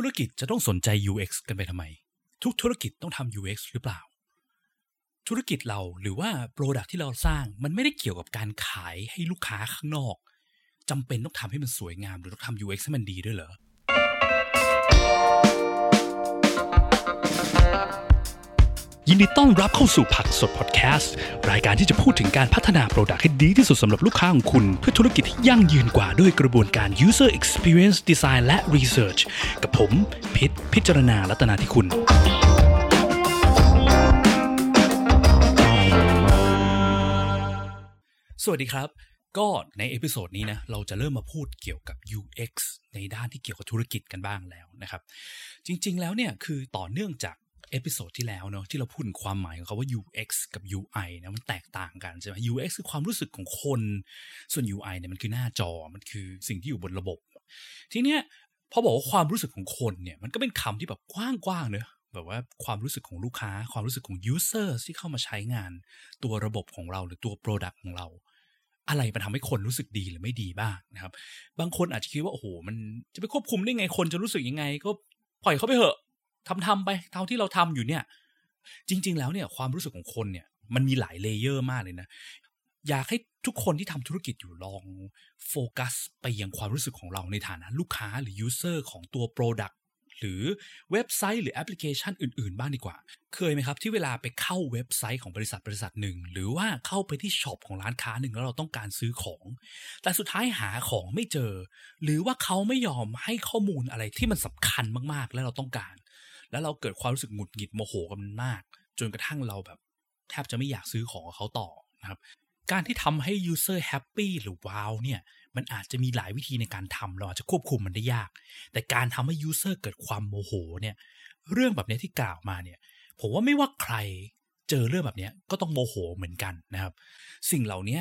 ธุรกิจจะต้องสนใจ UX กันไปทำไม ทุกธุรกิจต้องทำ UX หรือเปล่า ธุรกิจเราหรือว่า product ที่เราสร้างมันไม่ได้เกี่ยวกับการขายให้ลูกค้าข้างนอกจำเป็นต้องทำให้มันสวยงาม หรือต้องทำ UX ให้มันดีด้วยเหรอ ยินดีต้อนรับเข้าสู่ผักสดพอดแคสต์ รายการที่จะพูดถึงการพัฒนา product ให้ดีที่สุดสำหรับลูกค้าของคุณ เพื่อธุรกิจที่ยั่งยืนกว่าด้วยกระบวนการ user experience design และ research กับผม พิษพิจารณาลัตนาที่คุณ สวัสดีครับ ก็ใน episode นี้นะเราจะเริ่มมาพูดเกี่ยวกับ UX ในด้านที่เกี่ยวกับธุรกิจกันบ้างแล้วนะครับ จริง ๆ แล้วเนี่ยคือต่อเนื่องจาก episode ที่แล้วเนาะที่เราพูดความหมายของคำว่า UX กับ UI นะมันแตกต่างกันใช่ไหม UX คือความรู้สึกของคน ส่วน UI เนี่ยมันคือหน้าจอมันคือสิ่งที่อยู่บนระบบ ทีเนี้ยพอบอกว่าความรู้สึกของคนเนี่ยมันก็เป็นคำที่แบบกว้างๆเนอะแบบว่าความรู้สึกของลูกค้า ความรู้สึกของ user ที่เข้ามาใช้งาน ตัวระบบของเราหรือตัว product ของเรา อะไรมันทำให้คนรู้สึกดีหรือไม่ดีบ้างนะครับ บางคนอาจจะคิดว่าโอ้โหมันจะไปควบคุมได้ไงคนจะรู้สึกยังไง ก็ปล่อยเขาไปเถอะ ทำทำไปเท่าที่เราทำอยู่เนี่ย จริง ๆ แล้วเนี่ยความรู้สึกของคนเนี่ย มันมีหลาย layer มากเลยนะอยากให้ทุกคนที่ทำธุรกิจอยู่ลองโฟกัสไปยังความรู้สึกของเราในฐานะลูกค้าหรือ user ของตัว Product หรือเว็บไซต์หรือแอปพลิเคชันอื่น ๆ บ้างดีกว่า เคยไหมครับ ที่เวลาไปเข้าเว็บไซต์ของบริษัทบริษัทหนึ่ง หรือว่าเข้าไปที่ช็อปของร้านค้าหนึ่งแล้วเราต้องการซื้อของ แต่สุดท้ายหาของไม่เจอ หรือว่าเขาไม่ยอมให้ข้อมูลอะไรที่มันสำคัญมากๆ และเราต้องการ แล้วเราเกิดความรู้สึกหงุดหงิดโมโหกันมาก จนกระทั่งเราแบบ แทบจะไม่อยากซื้อของเขาต่อนะครับการที่ทำให้ user happy หรือ wow เนี่ย มันอาจจะมีหลายวิธีในการทำเราอาจจะควบคุมมันได้ยาก แต่การทำให้ user เกิดความโมโหเนี่ย เรื่องแบบนี้ที่กล่าวมาเนี่ย ผมว่าไม่ว่าใครเจอเรื่องแบบนี้ก็ต้องโมโหเหมือนกันนะครับ สิ่งเหล่านี้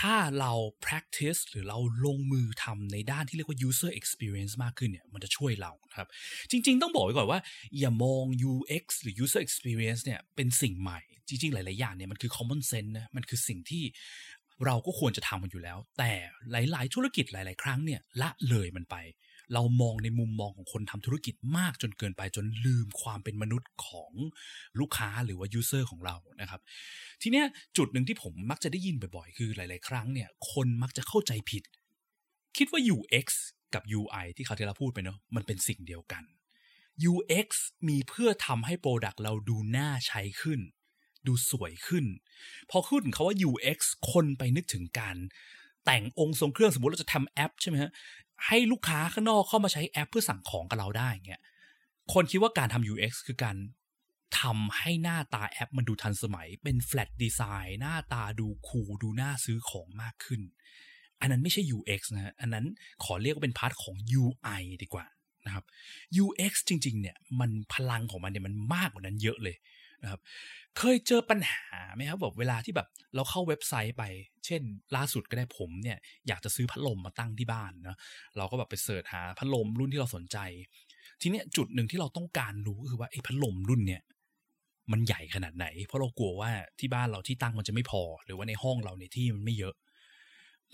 ถ้าเรา practice หรือเราลงมือทำในด้านที่เรียกว่า user experience มากขึ้นเนี่ยมันจะช่วยเราครับ จริง ๆ ต้องบอกไว้ก่อนว่า อย่ามอง UX หรือ user experience เนี่ยเป็นสิ่งใหม่ จริง ๆ หลาย ๆ อย่างเนี่ยมันคือ common sense นะมันคือสิ่งที่เราก็ควรจะทำมันอยู่แล้ว แต่หลาย ๆ ธุรกิจหลาย ๆ ครั้งเนี่ยละเลยมันไป เรามองในมุมมองของคนทำธุรกิจมากจนเกินไปจนลืมความเป็นมนุษย์ของลูกค้าหรือว่า user ของเรานะครับ ทีเนี้ยจุดหนึ่งที่ผมมักจะได้ยินบ่อยๆ คือหลาย ๆ ครั้งเนี่ยคนมักจะเข้าใจผิด คิดว่า UX กับ UI ที่เขาที่เราพูดไปเนาะมันเป็นสิ่งเดียวกัน UX มีเพื่อทำให้ Product เราดูน่าใช้ขึ้น ดูสวยขึ้น พอพูดถึงคาว่า UX คนไปนึกถึงการแต่งองค์ทรงเครื่องสมมติเราจะทำแอปใช่ไหมฮะ ให้ลูกค้าข้างนอกเข้ามาใช้แอปเพื่อสั่งของกับเราได้เงี้ยคนคิดว่าการทำ UX คือการทำให้หน้าตาแอปมันดูทันสมัย เป็น flat design หน้าตาดูคูลดูน่าซื้อของมากขึ้น อันนั้นไม่ใช่ UX นะอันนั้นขอเรียกว่าเป็น part ของ UI ดีกว่านะครับ UX จริง ๆ เนี่ยมันพลังของมันเนี่ยมันมากกว่านั้นเยอะเลย นะครับ เคยเจอปัญหาไหมครับแบบเวลาที่แบบเราเข้าเว็บไซต์ไป เช่น ล่าสุดก็ได้ผมเนี่ยอยากจะซื้อพัดลมมาตั้งที่บ้านนะเราก็แบบไป search หาพัดลมรุ่นที่เราสนใจ ทีเนี้ยจุดหนึ่งที่เราต้องการรู้ก็คือว่าไอ้พัดลมรุ่นเนี่ยมันใหญ่ขนาดไหน เพราะเรากลัวว่าที่บ้านเราที่ตั้งมันจะไม่พอ หรือว่าในห้องเราในที่มันไม่เยอะ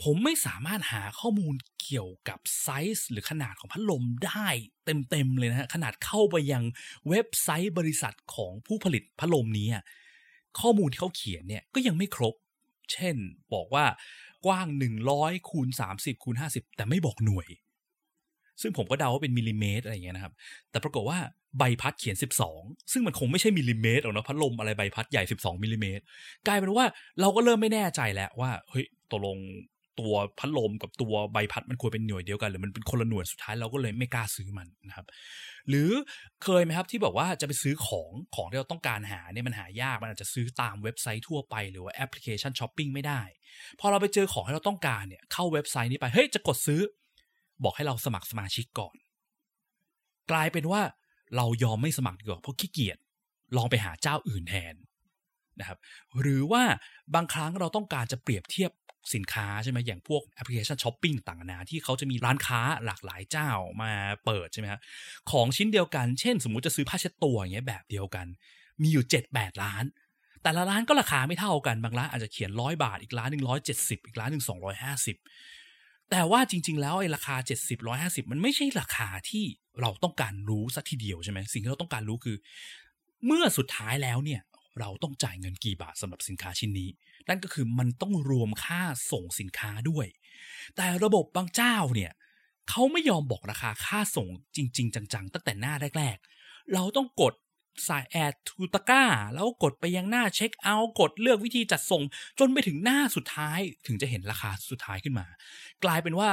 ผมไม่สามารถหาข้อมูลเกี่ยวกับไซส์หรือขนาดของพัดลมได้เต็มๆเลยนะฮะขนาดเข้าไปยังเว็บไซต์บริษัทของผู้ผลิตพัดลมนี้ข้อมูลที่เขาเขียนเนี่ยก็ยังไม่ครบ เช่นบอกว่ากว้าง 100คูณ30คูณ50 แต่ไม่บอกหน่วย ซึ่งผมก็เดาว่าเป็นมิลลิเมตรอะไรอย่างเงี้ยนะครับ แต่ปรากฏว่าใบพัดเขียน 12 ซึ่งมันคงไม่ใช่มิลลิเมตรหรอกนะพัดลมอะไรใบพัดใหญ่ 12มิลลิเมตรกลายเป็นว่าเราก็เริ่มไม่แน่ใจแล้วว่าเฮ้ยตกลง ตัวพัดลมกับตัวใบพัดมันควรเป็นหน่วยเดียวกันหรือมันเป็นคนละหน่วยสุดท้ายเราก็เลยไม่กล้าซื้อมันนะครับ หรือเคยไหมครับที่บอกว่าจะไปซื้อของของที่เราต้องการหาเนี่ยมันหายากมันอาจจะซื้อตามเว็บไซต์ทั่วไปหรือว่าแอปพลิเคชันช้อปปิ้งไม่ได้ พอเราไปเจอของที่เราต้องการเนี่ยเข้าเว็บไซต์นี้ไปเฮ้ยจะกดซื้อ บอกให้เราสมัครสมาชิกก่อน กลายเป็นว่าเรายอมไม่สมัครดีกว่าเพราะขี้เกียจลองไปหาเจ้าอื่นแทนนะครับหรือว่าบางครั้งเราต้องการจะเปรียบเทียบ สินค้าใช่ไหมอย่างพวกแอปพลิเคชันช้อปปิ้งต่างๆนาที่เขาจะมีร้านค้าหลากหลายเจ้ามาเปิดใช่ไหมครับของชิ้นเดียวกัน เช่น สมมุติจะซื้อผ้าเช็ดตัวอย่างเงี้ยแบบเดียวกัน มีอยู่เจ็ดแปดร้าน แต่ละร้านก็ราคาไม่เท่ากันบางร้านอาจจะเขียนร้อยบาทอีกร้านหนึ่งร้อยเจ็ดสิบอีกร้านหนึ่งสองร้อยห้าสิบแต่ว่าจริง ๆ แล้วไอ้ราคา 70 150 มันไม่ใช่ราคาที่เราต้องการรู้สักทีเดียวใช่ไหมสิ่งที่เราต้องการรู้คือ เมื่อสุดท้ายแล้วเนี่ย เราต้องจ่ายเงินกี่บาทสำหรับสินค้าชิ้นนี้ นั่นก็คือมันต้องรวมค่าส่งสินค้าด้วย แต่ระบบบางเจ้าเนี่ยเขาไม่ยอมบอกราคาค่าส่งจริง ๆ จังๆ ตั้งแต่หน้าแรก ๆ เราต้องกดใส่แอดทูตก้า แล้วกดไปยังหน้าเช็คเอาท์กดเลือกวิธีจัดส่ง จนไปถึงหน้าสุดท้ายถึงจะเห็นราคาสุดท้ายขึ้นมา กลายเป็นว่า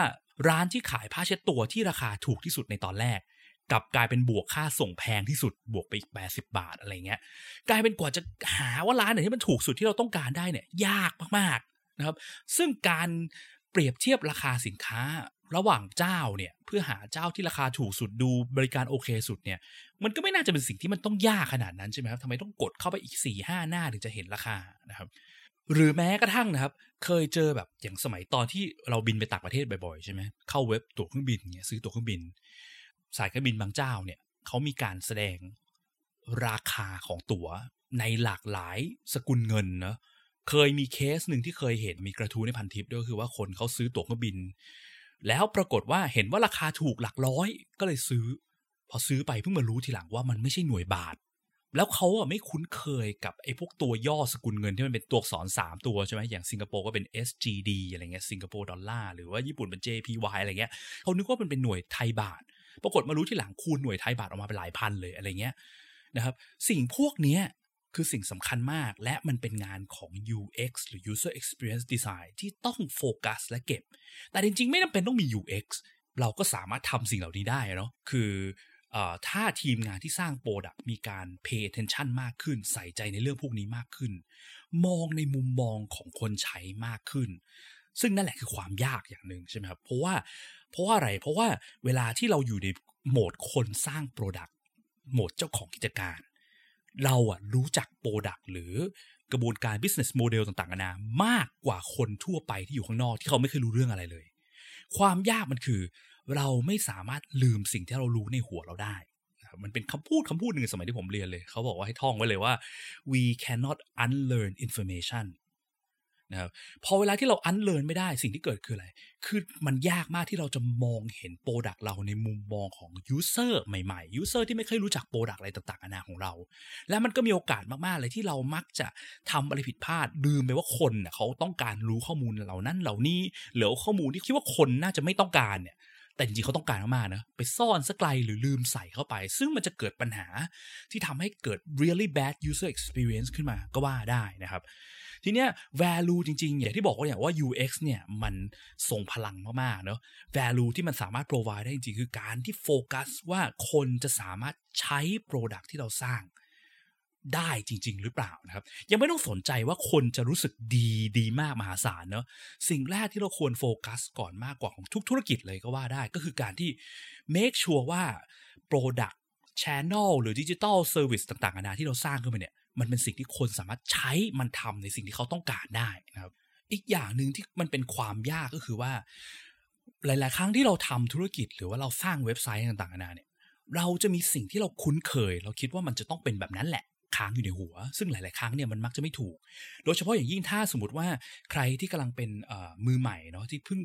ร้านที่ขายผ้าเช็ดตัวที่ราคาถูกที่สุดในตอนแรก กลับกลายเป็นบวกค่าส่งแพงที่สุดบวกไปอีก 80 บาทอะไรเงี้ยกลายเป็นกว่าจะหาว่าร้านไหนที่มันถูกสุดที่เราต้องการได้เนี่ยยากมากๆนะครับ ซึ่งการเปรียบเทียบราคาสินค้าระหว่างเจ้าเนี่ยเพื่อหาเจ้าที่ราคาถูกสุดดูบริการโอเคสุดเนี่ยมันก็ไม่น่าจะเป็นสิ่งที่มันต้องยากขนาดนั้นใช่ไหมครับทำไมต้องกดเข้าไปอีก4ี่ห้าหน้าถึงจะเห็นราคานะครับ หรือแม้กระทั่งนะครับ เคยเจอแบบอย่างสมัยตอนที่เราบินไปต่างประเทศบ่อยๆใช่ไหมเข้าเว็บตั๋วเครื่องบินเนี่ยซื้อตั๋วเครื่องบิน สายการบินบางเจ้าเนี่ยเขามีการแสดงราคาของตั๋วในหลากหลายสกุลเงินเนะเคยมีเคสหนึ่งที่เคยเห็นมีกระทู้ในพันทิปด้วยคือว่าคนเขาซื้อตั๋วเครื่องบิน แล้วปรากฏว่าเห็นว่าราคาถูกหลักร้อย ก็เลยซื้อ พอซื้อไปเพิ่งมารู้ทีหลังว่ามันไม่ใช่หน่วยบาท แล้วเขาอะไม่คุ้นเคยกับไอ้พวกตัวย่อสกุลเงินที่มันเป็นตัวอักษรสามตัวใช่ไหมอย่างสิงคโปร์ก็เป็น SGD อะไรเงี้ยสิงคโปร์ดอลลาร์หรือว่าญี่ปุ่นเป็น JPY อะไรเงี้ยเขานึกว่ามันเป็นหน่วยไทยบาท ปรากฏมารู้ทีหลังคูณหน่วยไทยบาทออกมาเป็นหลายพันเลยอะไรเงี้ยนะครับ สิ่งพวกเนี้ยคือสิ่งสำคัญมากและมันเป็นงานของ UX หรือ User Experience Design ที่ต้องโฟกัสและเก็บ แต่จริงๆ ไม่จำเป็นต้องมี UX เราก็สามารถทำสิ่งเหล่านี้ได้เนาะคือถ้าทีมงานที่สร้าง product มีการ pay attention มากขึ้น ใส่ใจในเรื่องพวกนี้มากขึ้น มองในมุมมองของคนใช้มากขึ้น ซึ่งนั่นแหละคือความยากอย่างหนึ่งใช่ไหมครับเพราะว่าเพราะว่าอะไรเพราะว่าเวลาที่เราอยู่ในโหมดคนสร้าง product โหมดเจ้าของกิจการ เราอะรู้จัก product หรือกระบวนการ business model ต่างๆนานามากกว่าคนทั่วไปที่อยู่ข้างนอกที่เขาไม่เคยรู้เรื่องอะไรเลย ความยากมันคือ เราไม่สามารถลืมสิ่งที่เรารู้ในหัวเราได้ มันเป็นคำพูดคำพูดหนึ่งสมัยที่ผมเรียนเลย เขาบอกว่าให้ท่องไว้เลยว่า we cannot unlearn information นะครับพอเวลาที่เรา unlearn ไม่ได้สิ่งที่เกิดคืออะไร คือมันยากมากที่เราจะมองเห็น product เราในมุมมองของ user ใหม่ๆ user ที่ไม่เคยรู้จัก product อะไรต่างๆนานาของเรา และมันก็มีโอกาสมากๆเลยที่เรามักจะทำอะไรผิดพลาดลืมไปว่าคนเนี่ยเขาต้องการรู้ข้อมูลเหล่านั้นเหล่านี้หรือข้อมูลที่คิดว่าคนน่าจะไม่ต้องการเนี่ยแต่จริงๆเขาต้องการมากๆนะไปซ่อนสักไกลหรือลืมใส่เข้าไป ซึ่งมันจะเกิดปัญหาที่ทำให้เกิด really bad user experience ขึ้นมาก็ว่าได้นะครับ ทีเนี้ย value จริงๆอย่างที่บอกว่าอย่างว่า UX เนี่ยมันทรงพลังมากๆเนาะ value ที่มันสามารถ provide ได้จริงๆ คือการที่โฟกัสว่าคนจะสามารถใช้ product ที่เราสร้างได้จริง ๆ หรือเปล่านะครับ ยังไม่ต้องสนใจว่าคนจะรู้สึกดีดีมากมหาศาลเนาะสิ่งแรกที่เราควรโฟกัสก่อนมากกว่าของทุกธุรกิจเลยก็ว่าได้ก็คือการที่ make sure ว่า product channel หรือ digital service ต่างๆนานาที่เราสร้างขึ้นมาเนี่ย มันเป็นสิ่งที่คนสามารถใช้มันทำในสิ่งที่เขาต้องการได้นะครับ อีกอย่างหนึ่งที่มันเป็นความยากก็คือว่า หลาย ๆ ครั้งที่เราทำธุรกิจหรือว่าเราสร้างเว็บไซต์ต่างๆนานาเนี่ย เราจะมีสิ่งที่เราคุ้นเคย เราคิดว่ามันจะต้องเป็นแบบนั้นแหละค้างอยู่ในหัว ซึ่งหลาย ๆ ครั้งเนี่ยมันมักจะไม่ถูก โดยเฉพาะอย่างยิ่งถ้าสมมติว่าใครที่กำลังเป็นมือใหม่เนาะที่เพิ่ง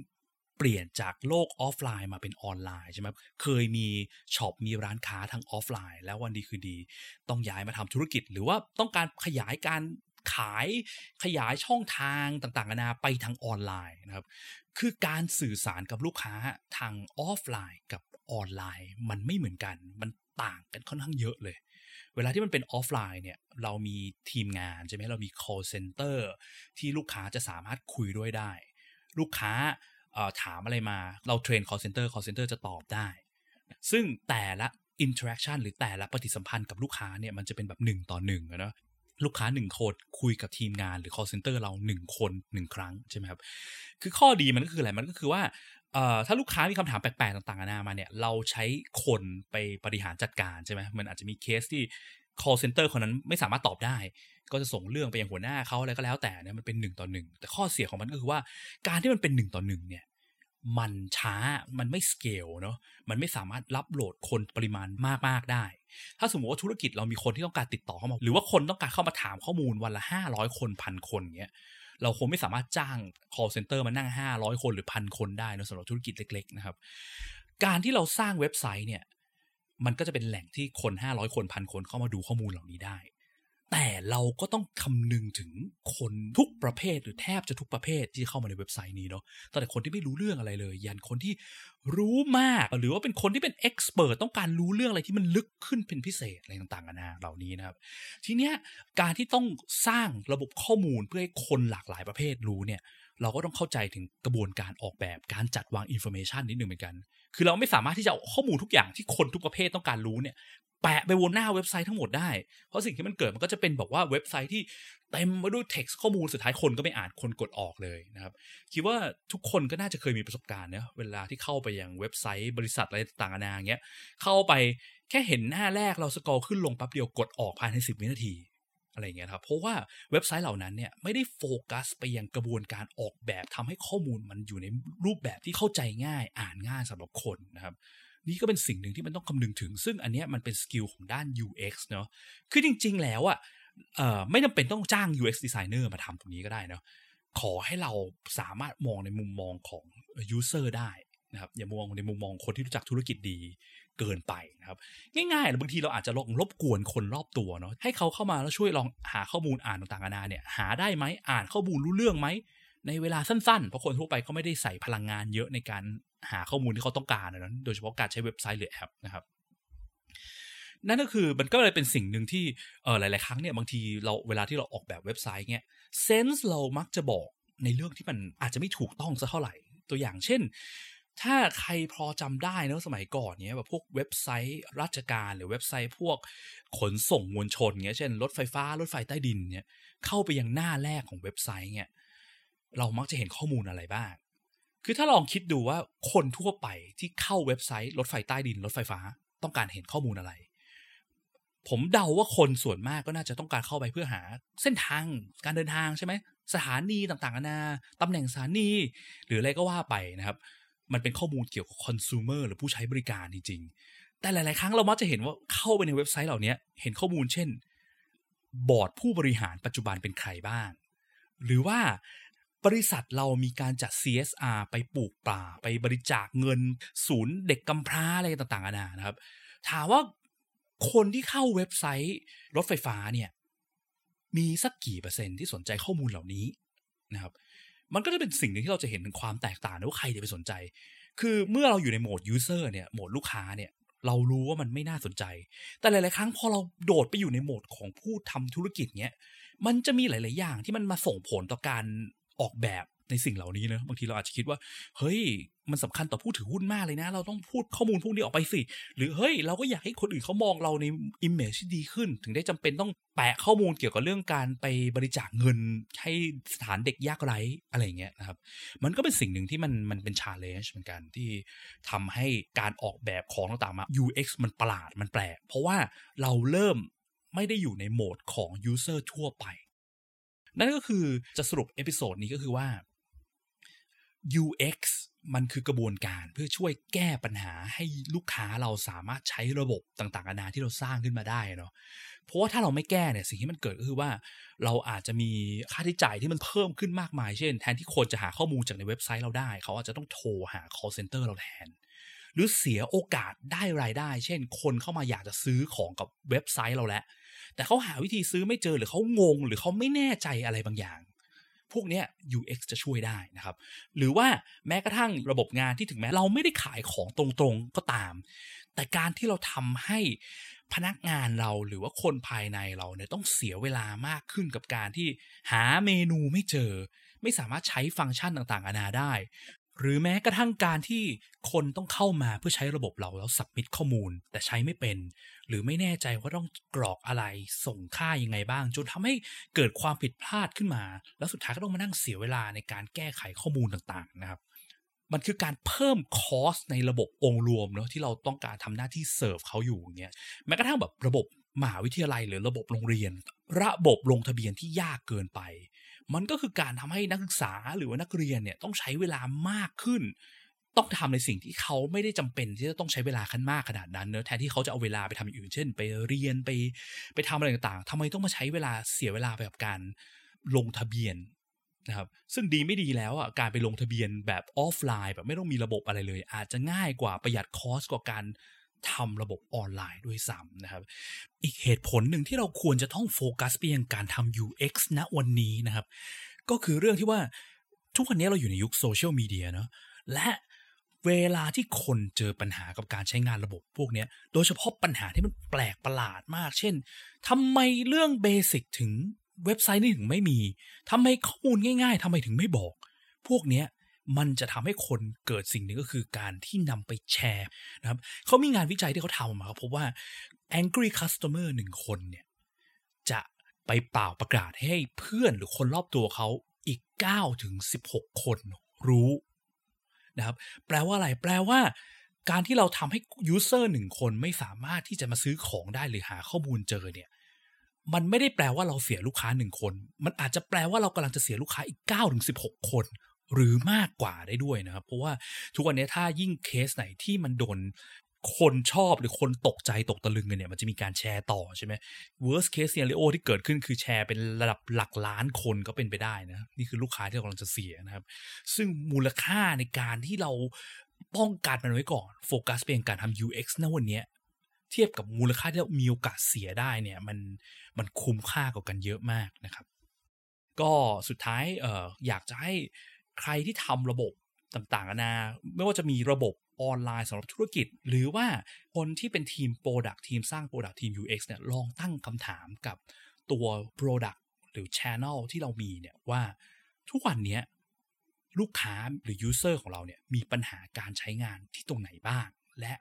เปลี่ยนจากโลกออฟไลน์มาเป็นออนไลน์ใช่ไหมเคยมีช็อปมีร้านค้าทางออฟไลน์ แล้ววันดีคือดี ต้องย้ายมาทำธุรกิจ หรือว่าต้องการขยายการขายขยายช่องทางต่างๆนานาไปทางออนไลน์นะครับคือการสื่อสารกับลูกค้าทางออฟไลน์กับออนไลน์ มันไม่เหมือนกัน มันต่างกันค่อนข้างเยอะเลย เวลาที่มันเป็นออฟไลน์เนี่ยเรามีทีมงานใช่ไหมเรามี call center ที่ลูกค้าจะสามารถคุยด้วยได้ ลูกค้า ถามอะไรมาเราเทรน call center call center จะตอบได้ ซึ่งแต่ละ interaction หรือแต่ละปฏิสัมพันธ์กับลูกค้าเนี่ยมันจะเป็นแบบหนึ่งต่อหนึ่งนะลูกค้าหนึ่งคนคุยกับทีมงานหรือ call center เราหนึ่งคนหนึ่งครั้งใช่ไหมครับ คือข้อดีมันก็คืออะไร มันก็คือว่าถ้าลูกค้ามีคำถามแปลกๆ ต่างๆนานามาเนี่ย เราใช้คนไปบริหารจัดการใช่ไหมมันอาจจะมีเคสที่ call center คนนั้นไม่สามารถตอบได้ ก็จะส่งเรื่องไปยังหัวหน้าเขาอะไรก็แล้วแต่เนี่ยมันเป็นหนึ่งต่อหนึ่งแต่ข้อเสียของมันก็คือว่าการที่มันเป็นหนึ่งต่อหนึ่งเนี่ยมันช้ามันไม่สเกลเนาะมันไม่สามารถรับ load คนปริมาณมาก ๆ ได้ ถ้าสมมติว่าธุรกิจเรามีคนที่ต้องการติดต่อเข้ามา หรือว่าคนต้องการเข้ามาถามข้อมูลวันละห้าร้อยคนพันคนเงี้ยเราคงไม่สามารถจ้าง call center มานั่ง 500 คนหรือพันคนได้นะสำหรับธุรกิจเล็ก ๆ นะครับ การที่เราสร้างเว็บไซต์เนี่ย มันก็จะเป็นแหล่งที่คน 500 คนพันคนเข้ามาดูข้อมูลเหล่านี้ได้ แต่เราก็ต้องคำนึงถึงคนทุกประเภทหรือแทบจะทุกประเภทที่เข้ามาในเว็บไซต์นี้เนาะตั้งแต่คนที่ไม่รู้เรื่องอะไรเลย ยันคนที่รู้มาก หรือว่าเป็นคนที่เป็นเอ็กซ์เพรสต้องการรู้เรื่องอะไรที่มันลึกขึ้นเป็นพิเศษอะไรต่างๆนานาเหล่านี้นะครับ ทีเนี้ยการที่ต้องสร้างระบบข้อมูลเพื่อให้คนหลากหลายประเภทรู้เนี่ย เราก็ต้องเข้าใจถึงกระบวนการออกแบบการจัดวาง information นิดหนึ่งเหมือนกัน คือเราไม่สามารถที่จะเอาข้อมูลทุกอย่างที่คนทุกประเภทต้องการรู้เนี่ยแปะไปบนหน้าเว็บไซต์ทั้งหมดได้ เพราะสิ่งที่มันเกิดมันก็จะเป็นบอกว่าเว็บไซต์ที่เต็มไปด้วยเท็กซ์ข้อมูลสุดท้ายคนก็ไม่อ่านคนกดออกเลยนะครับ คิดว่าทุกคนก็น่าจะเคยมีประสบการณ์เนะเวลาที่เข้าไปยังเว็บไซต์บริษัทอะไรต่างๆนานาเงี้ยเข้าไปแค่เห็นหน้าแรกเรา scroll ขึ้นลงแป๊บเดียวกดออกภายในสิบวินาที อะไรเงี้ยครับ เพราะว่าเว็บไซต์เหล่านั้นเนี่ยไม่ได้โฟกัสไปยังกระบวนการออกแบบทำให้ข้อมูลมันอยู่ในรูปแบบที่เข้าใจง่าย อ่านง่ายสำหรับคนนะครับนี่ก็เป็นสิ่งหนึ่งที่มันต้องคำนึงถึง ซึ่งอันนี้มันเป็น skill ของด้าน UX เนาะคือจริง ๆ แล้วอะ่ะไม่จำเป็นต้องจ้าง UX designer มาทำตรงนี้ก็ได้เนาะขอให้เราสามารถมองในมุมมองของ user ได้ นะครับอย่ามองในมุมมองคนที่รู้จักธุรกิจดีเกินไปนะครับ ง่ายๆบางทีเราอาจจะลองรบกวนคนรอบตัวเนาะให้เขาเข้ามาแล้วช่วยลองหาข้อมูลอ่านต่างๆนานาเนี่ยหาได้ไหมอ่านข้อมูลรู้เรื่องไหมในเวลาสั้นๆ เพราะคนทั่วไปเขาไม่ได้ใส่พลังงานเยอะในการหาข้อมูลที่เขาต้องการนะโดยเฉพาะการใช้เว็บไซต์หรือแอปนะครับนั่นก็คือมันก็เลยเป็นสิ่งหนึ่งที่เออหลาย ๆ ครั้งเนี่ยบางทีเราเวลาที่เราออกแบบเว็บไซต์เนี่ยเซนส์เรามักจะบอกในเรื่องที่มันอาจจะไม่ถูกต้องสักเท่าไหร่ ตัวอย่างเช่น ถ้าใครพอจำได้นะสมัยก่อนเนี้ยแบบพวกเว็บไซต์ราชการหรือเว็บไซต์พวกขนส่งมวลชนเงี้ยเช่น รถไฟฟ้ารถไฟใต้ดินเนี่ยเข้าไปยังหน้าแรกของเว็บไซต์เนี่ยเรามักจะเห็นข้อมูลอะไรบ้าง คือถ้าลองคิดดูว่าคนทั่วไปที่เข้าเว็บไซต์รถไฟใต้ดิน รถไฟฟ้าต้องการเห็นข้อมูลอะไร ผมเดาว่าคนส่วนมากก็น่าจะต้องการเข้าไปเพื่อหาเส้นทางการเดินทางใช่ไหมสถานีต่างๆนานาตำแหน่งสถานี หรืออะไรก็ว่าไปนะครับ มันเป็นข้อมูลเกี่ยวกับคอน sumer หรือผู้ใช้บริการจริง ๆ แต่หลาย ๆ ครั้งเรามักจะเห็นว่าเข้าไปในเว็บไซต์เหล่านี้เห็นข้อมูลเช่น บอร์ดผู้บริหารปัจจุบันเป็นใครบ้าง หรือว่าบริษัทเรามีการจัด CSR ไปปลูกป่า ไปบริจาคเงิน ศูนย์เด็กกำพร้าอะไรต่างๆนานานะครับ ถามว่าคนที่เข้าเว็บไซต์รถไฟฟ้าเนี่ย มีสักกี่เปอร์เซ็นต์ที่สนใจข้อมูลเหล่านี้นะครับ มันก็จะเป็นสิ่งหนึ่งที่เราจะเห็นถึงความแตกต่างว่าใครจะไปสนใจ คือเมื่อเราอยู่ในโหมด user เนี่ยโหมดลูกค้าเนี่ยเรารู้ว่ามันไม่น่าสนใจ แต่หลาย ๆ ครั้งพอเราโดดไปอยู่ในโหมดของผู้ทำธุรกิจเนี้ย มันจะมีหลาย ๆ อย่างที่มันมาส่งผลต่อการออกแบบ ในสิ่งเหล่านี้นะบางทีเราอาจจะคิดว่า เฮ้ย มันสำคัญต่อผู้ถือหุ้นมากเลยนะ เราต้องพูดข้อมูลพวกนี้ออกไปสิ หรือเฮ้ย เราก็อยากให้คนอื่นเขามองเราใน image ที่ดีขึ้น ถึงได้จำเป็นต้องแปะข้อมูลเกี่ยวกับเรื่องการไปบริจาคเงินให้สถานเด็กยากไร้อะไรเงี้ยนะครับ มันก็เป็นสิ่งหนึ่งที่มันมันเป็น challenge เหมือนกันที่ทำให้การออกแบบของต่างๆมา UX มันประหลาดมันแปลกเพราะว่าเราเริ่มไม่ได้อยู่ในโหมดของ user ทั่วไป นั่นก็คือจะสรุป episode นี้ก็คือว่า UX มันคือกระบวนการเพื่อช่วยแก้ปัญหาให้ลูกค้าเราสามารถใช้ระบบต่างๆนานาที่เราสร้างขึ้นมาได้เนาะเพราะว่าถ้าเราไม่แก้เนี่ยสิ่งที่มันเกิดก็คือว่า เราอาจจะมีค่าใช้จ่ายที่มันเพิ่มขึ้นมากมาย เช่น แทนที่คนจะหาข้อมูลจากในเว็บไซต์เราได้ เขาอาจจะต้องโทรหา call center เราแทน หรือเสียโอกาสได้รายได้ เช่น คนเข้ามาอยากจะซื้อของกับเว็บไซต์เราแล้วแต่เขาหาวิธีซื้อไม่เจอหรือเขางง หรือเขาไม่แน่ใจอะไรบางอย่าง พวกนี้ UX จะช่วยได้นะครับ หรือว่าแม้กระทั่งระบบงานที่ถึงแม้เราไม่ได้ขายของตรงๆก็ตาม แต่การที่เราทำให้พนักงานเราหรือว่าคนภายในเราเนี่ยต้องเสียเวลามากขึ้นกับการที่หาเมนูไม่เจอ ไม่สามารถใช้ฟังก์ชันต่างๆนานาได้ หรือแม้กระทั่งการที่คนต้องเข้ามาเพื่อใช้ระบบเราแล้วสับมิดข้อมูลแต่ใช้ไม่เป็น หรือไม่แน่ใจว่าต้องกรอกอะไรส่งค่ายังไงบ้าง จนทำให้เกิดความผิดพลาดขึ้นมา แล้วสุดท้ายก็ต้องมานั่งเสียเวลาในการแก้ไขข้อมูลต่างๆนะครับ มันคือการเพิ่มคอสในระบบองค์รวมเนาะที่เราต้องการทำหน้าที่เสิร์ฟเขาอยู่เนี่ยแม้กระทั่งแบบระบบมหาวิทยาลัยหรือระบบโรงเรียน ระบบลงทะเบียนที่ยากเกินไป มันก็คือการทำให้นักศึกษาหรือว่านักเรียนเนี่ยต้องใช้เวลามากขึ้น ต้องทำในสิ่งที่เขาไม่ได้จำเป็นที่จะต้องใช้เวลาขั้นมากขนาดนั้นเนอะแทนที่เขาจะเอาเวลาไปทำอย่างอื่น เช่น ไปเรียนไปไปทำอะไรต่างๆทำไมต้องมาใช้เวลาเสียเวลาไปกับการลงทะเบียนนะครับซึ่งดีไม่ดีแล้วอะการไปลงทะเบียนแบบออฟไลน์แบบไม่ต้องมีระบบอะไรเลย อาจจะง่ายกว่าประหยัด cost กว่าการ ทำระบบออนไลน์ด้วยซ้ำนะครับ อีกเหตุผลหนึ่งที่เราควรจะต้องโฟกัสไปยังการทำ UX ณวันนี้นะครับ ก็คือเรื่องที่ว่าทุกวันนี้เราอยู่ในยุคโซเชียลมีเดียเนาะและเวลาที่คนเจอปัญหากับการใช้งานระบบพวกนี้โดยเฉพาะปัญหาที่มันแปลกประหลาดมาก เช่นทำไมเรื่องเบสิกถึงเว็บไซต์นี่ถึงไม่มีทำไมข้อมูลง่าย ๆทำไมถึงไม่บอก พวกเนี้ย มันจะทำให้คนเกิดสิ่งหนึ่งก็คือการที่นำไปแชร์นะครับเขามีงานวิจัยที่เขาทำมาครับพบว่า angry customer หนึ่งคนเนี่ยจะไปเป่าประกาศให้เพื่อนหรือคนรอบตัวเขาอีก9ถึง16 คนรู้นะครับแปลว่าอะไร แปลว่า การที่เราทำให้ user หนึ่งคนไม่สามารถที่จะมาซื้อของได้หรือหาข้อมูลเจอเนี่ย มันไม่ได้แปลว่าเราเสียลูกค้าหนึ่งคน มันอาจจะแปลว่าเรากำลังจะเสียลูกค้าอีก9ถึง16 คน หรือมากกว่าได้ด้วยนะครับ เพราะว่าทุกวันนี้ถ้ายิ่งเคสไหนที่มันโดนคนชอบหรือคนตกใจตกตะลึงกันเนี่ยมันจะมีการแชร์ต่อใช่ไหม worst case scenario ที่เกิดขึ้นคือแชร์เป็นระดับหลักล้านคนก็เป็นไปได้นะนี่คือลูกค้าที่เรากำลังจะเสียนะครับ ซึ่งมูลค่าในการที่เราป้องกันมันไว้ก่อนโฟกัสเป็นการทำ UX นะวันนี้เทียบกับมูลค่าที่เรามีโอกาสเสียได้เนี่ยมันมันคุ้มค่ากว่ากันเยอะมากนะครับ ก็สุดท้ายเอ่ออยากจะให้ ใครที่ทำระบบต่างๆนานาไม่ว่าจะมีระบบออนไลน์สำหรับธุรกิจ หรือว่าคนที่เป็นทีม Product ทีมสร้าง Product ทีม UX เนี่ยลองตั้งคำถามกับตัว Product หรือ Channel ที่เรามีเนี่ยว่าทุกวันนี้ลูกค้าหรือ User ของเราเนี่ยมีปัญหาการใช้งานที่ตรงไหนบ้าง และ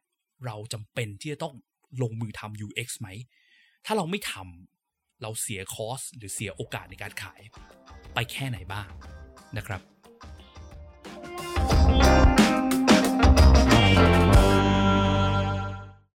เราจำเป็นที่จะต้องลงมือทำ UX ไหม ถ้าเราไม่ทำเราเสียคอสหรือเสียโอกาสในการขายไปแค่ไหนบ้างนะครับ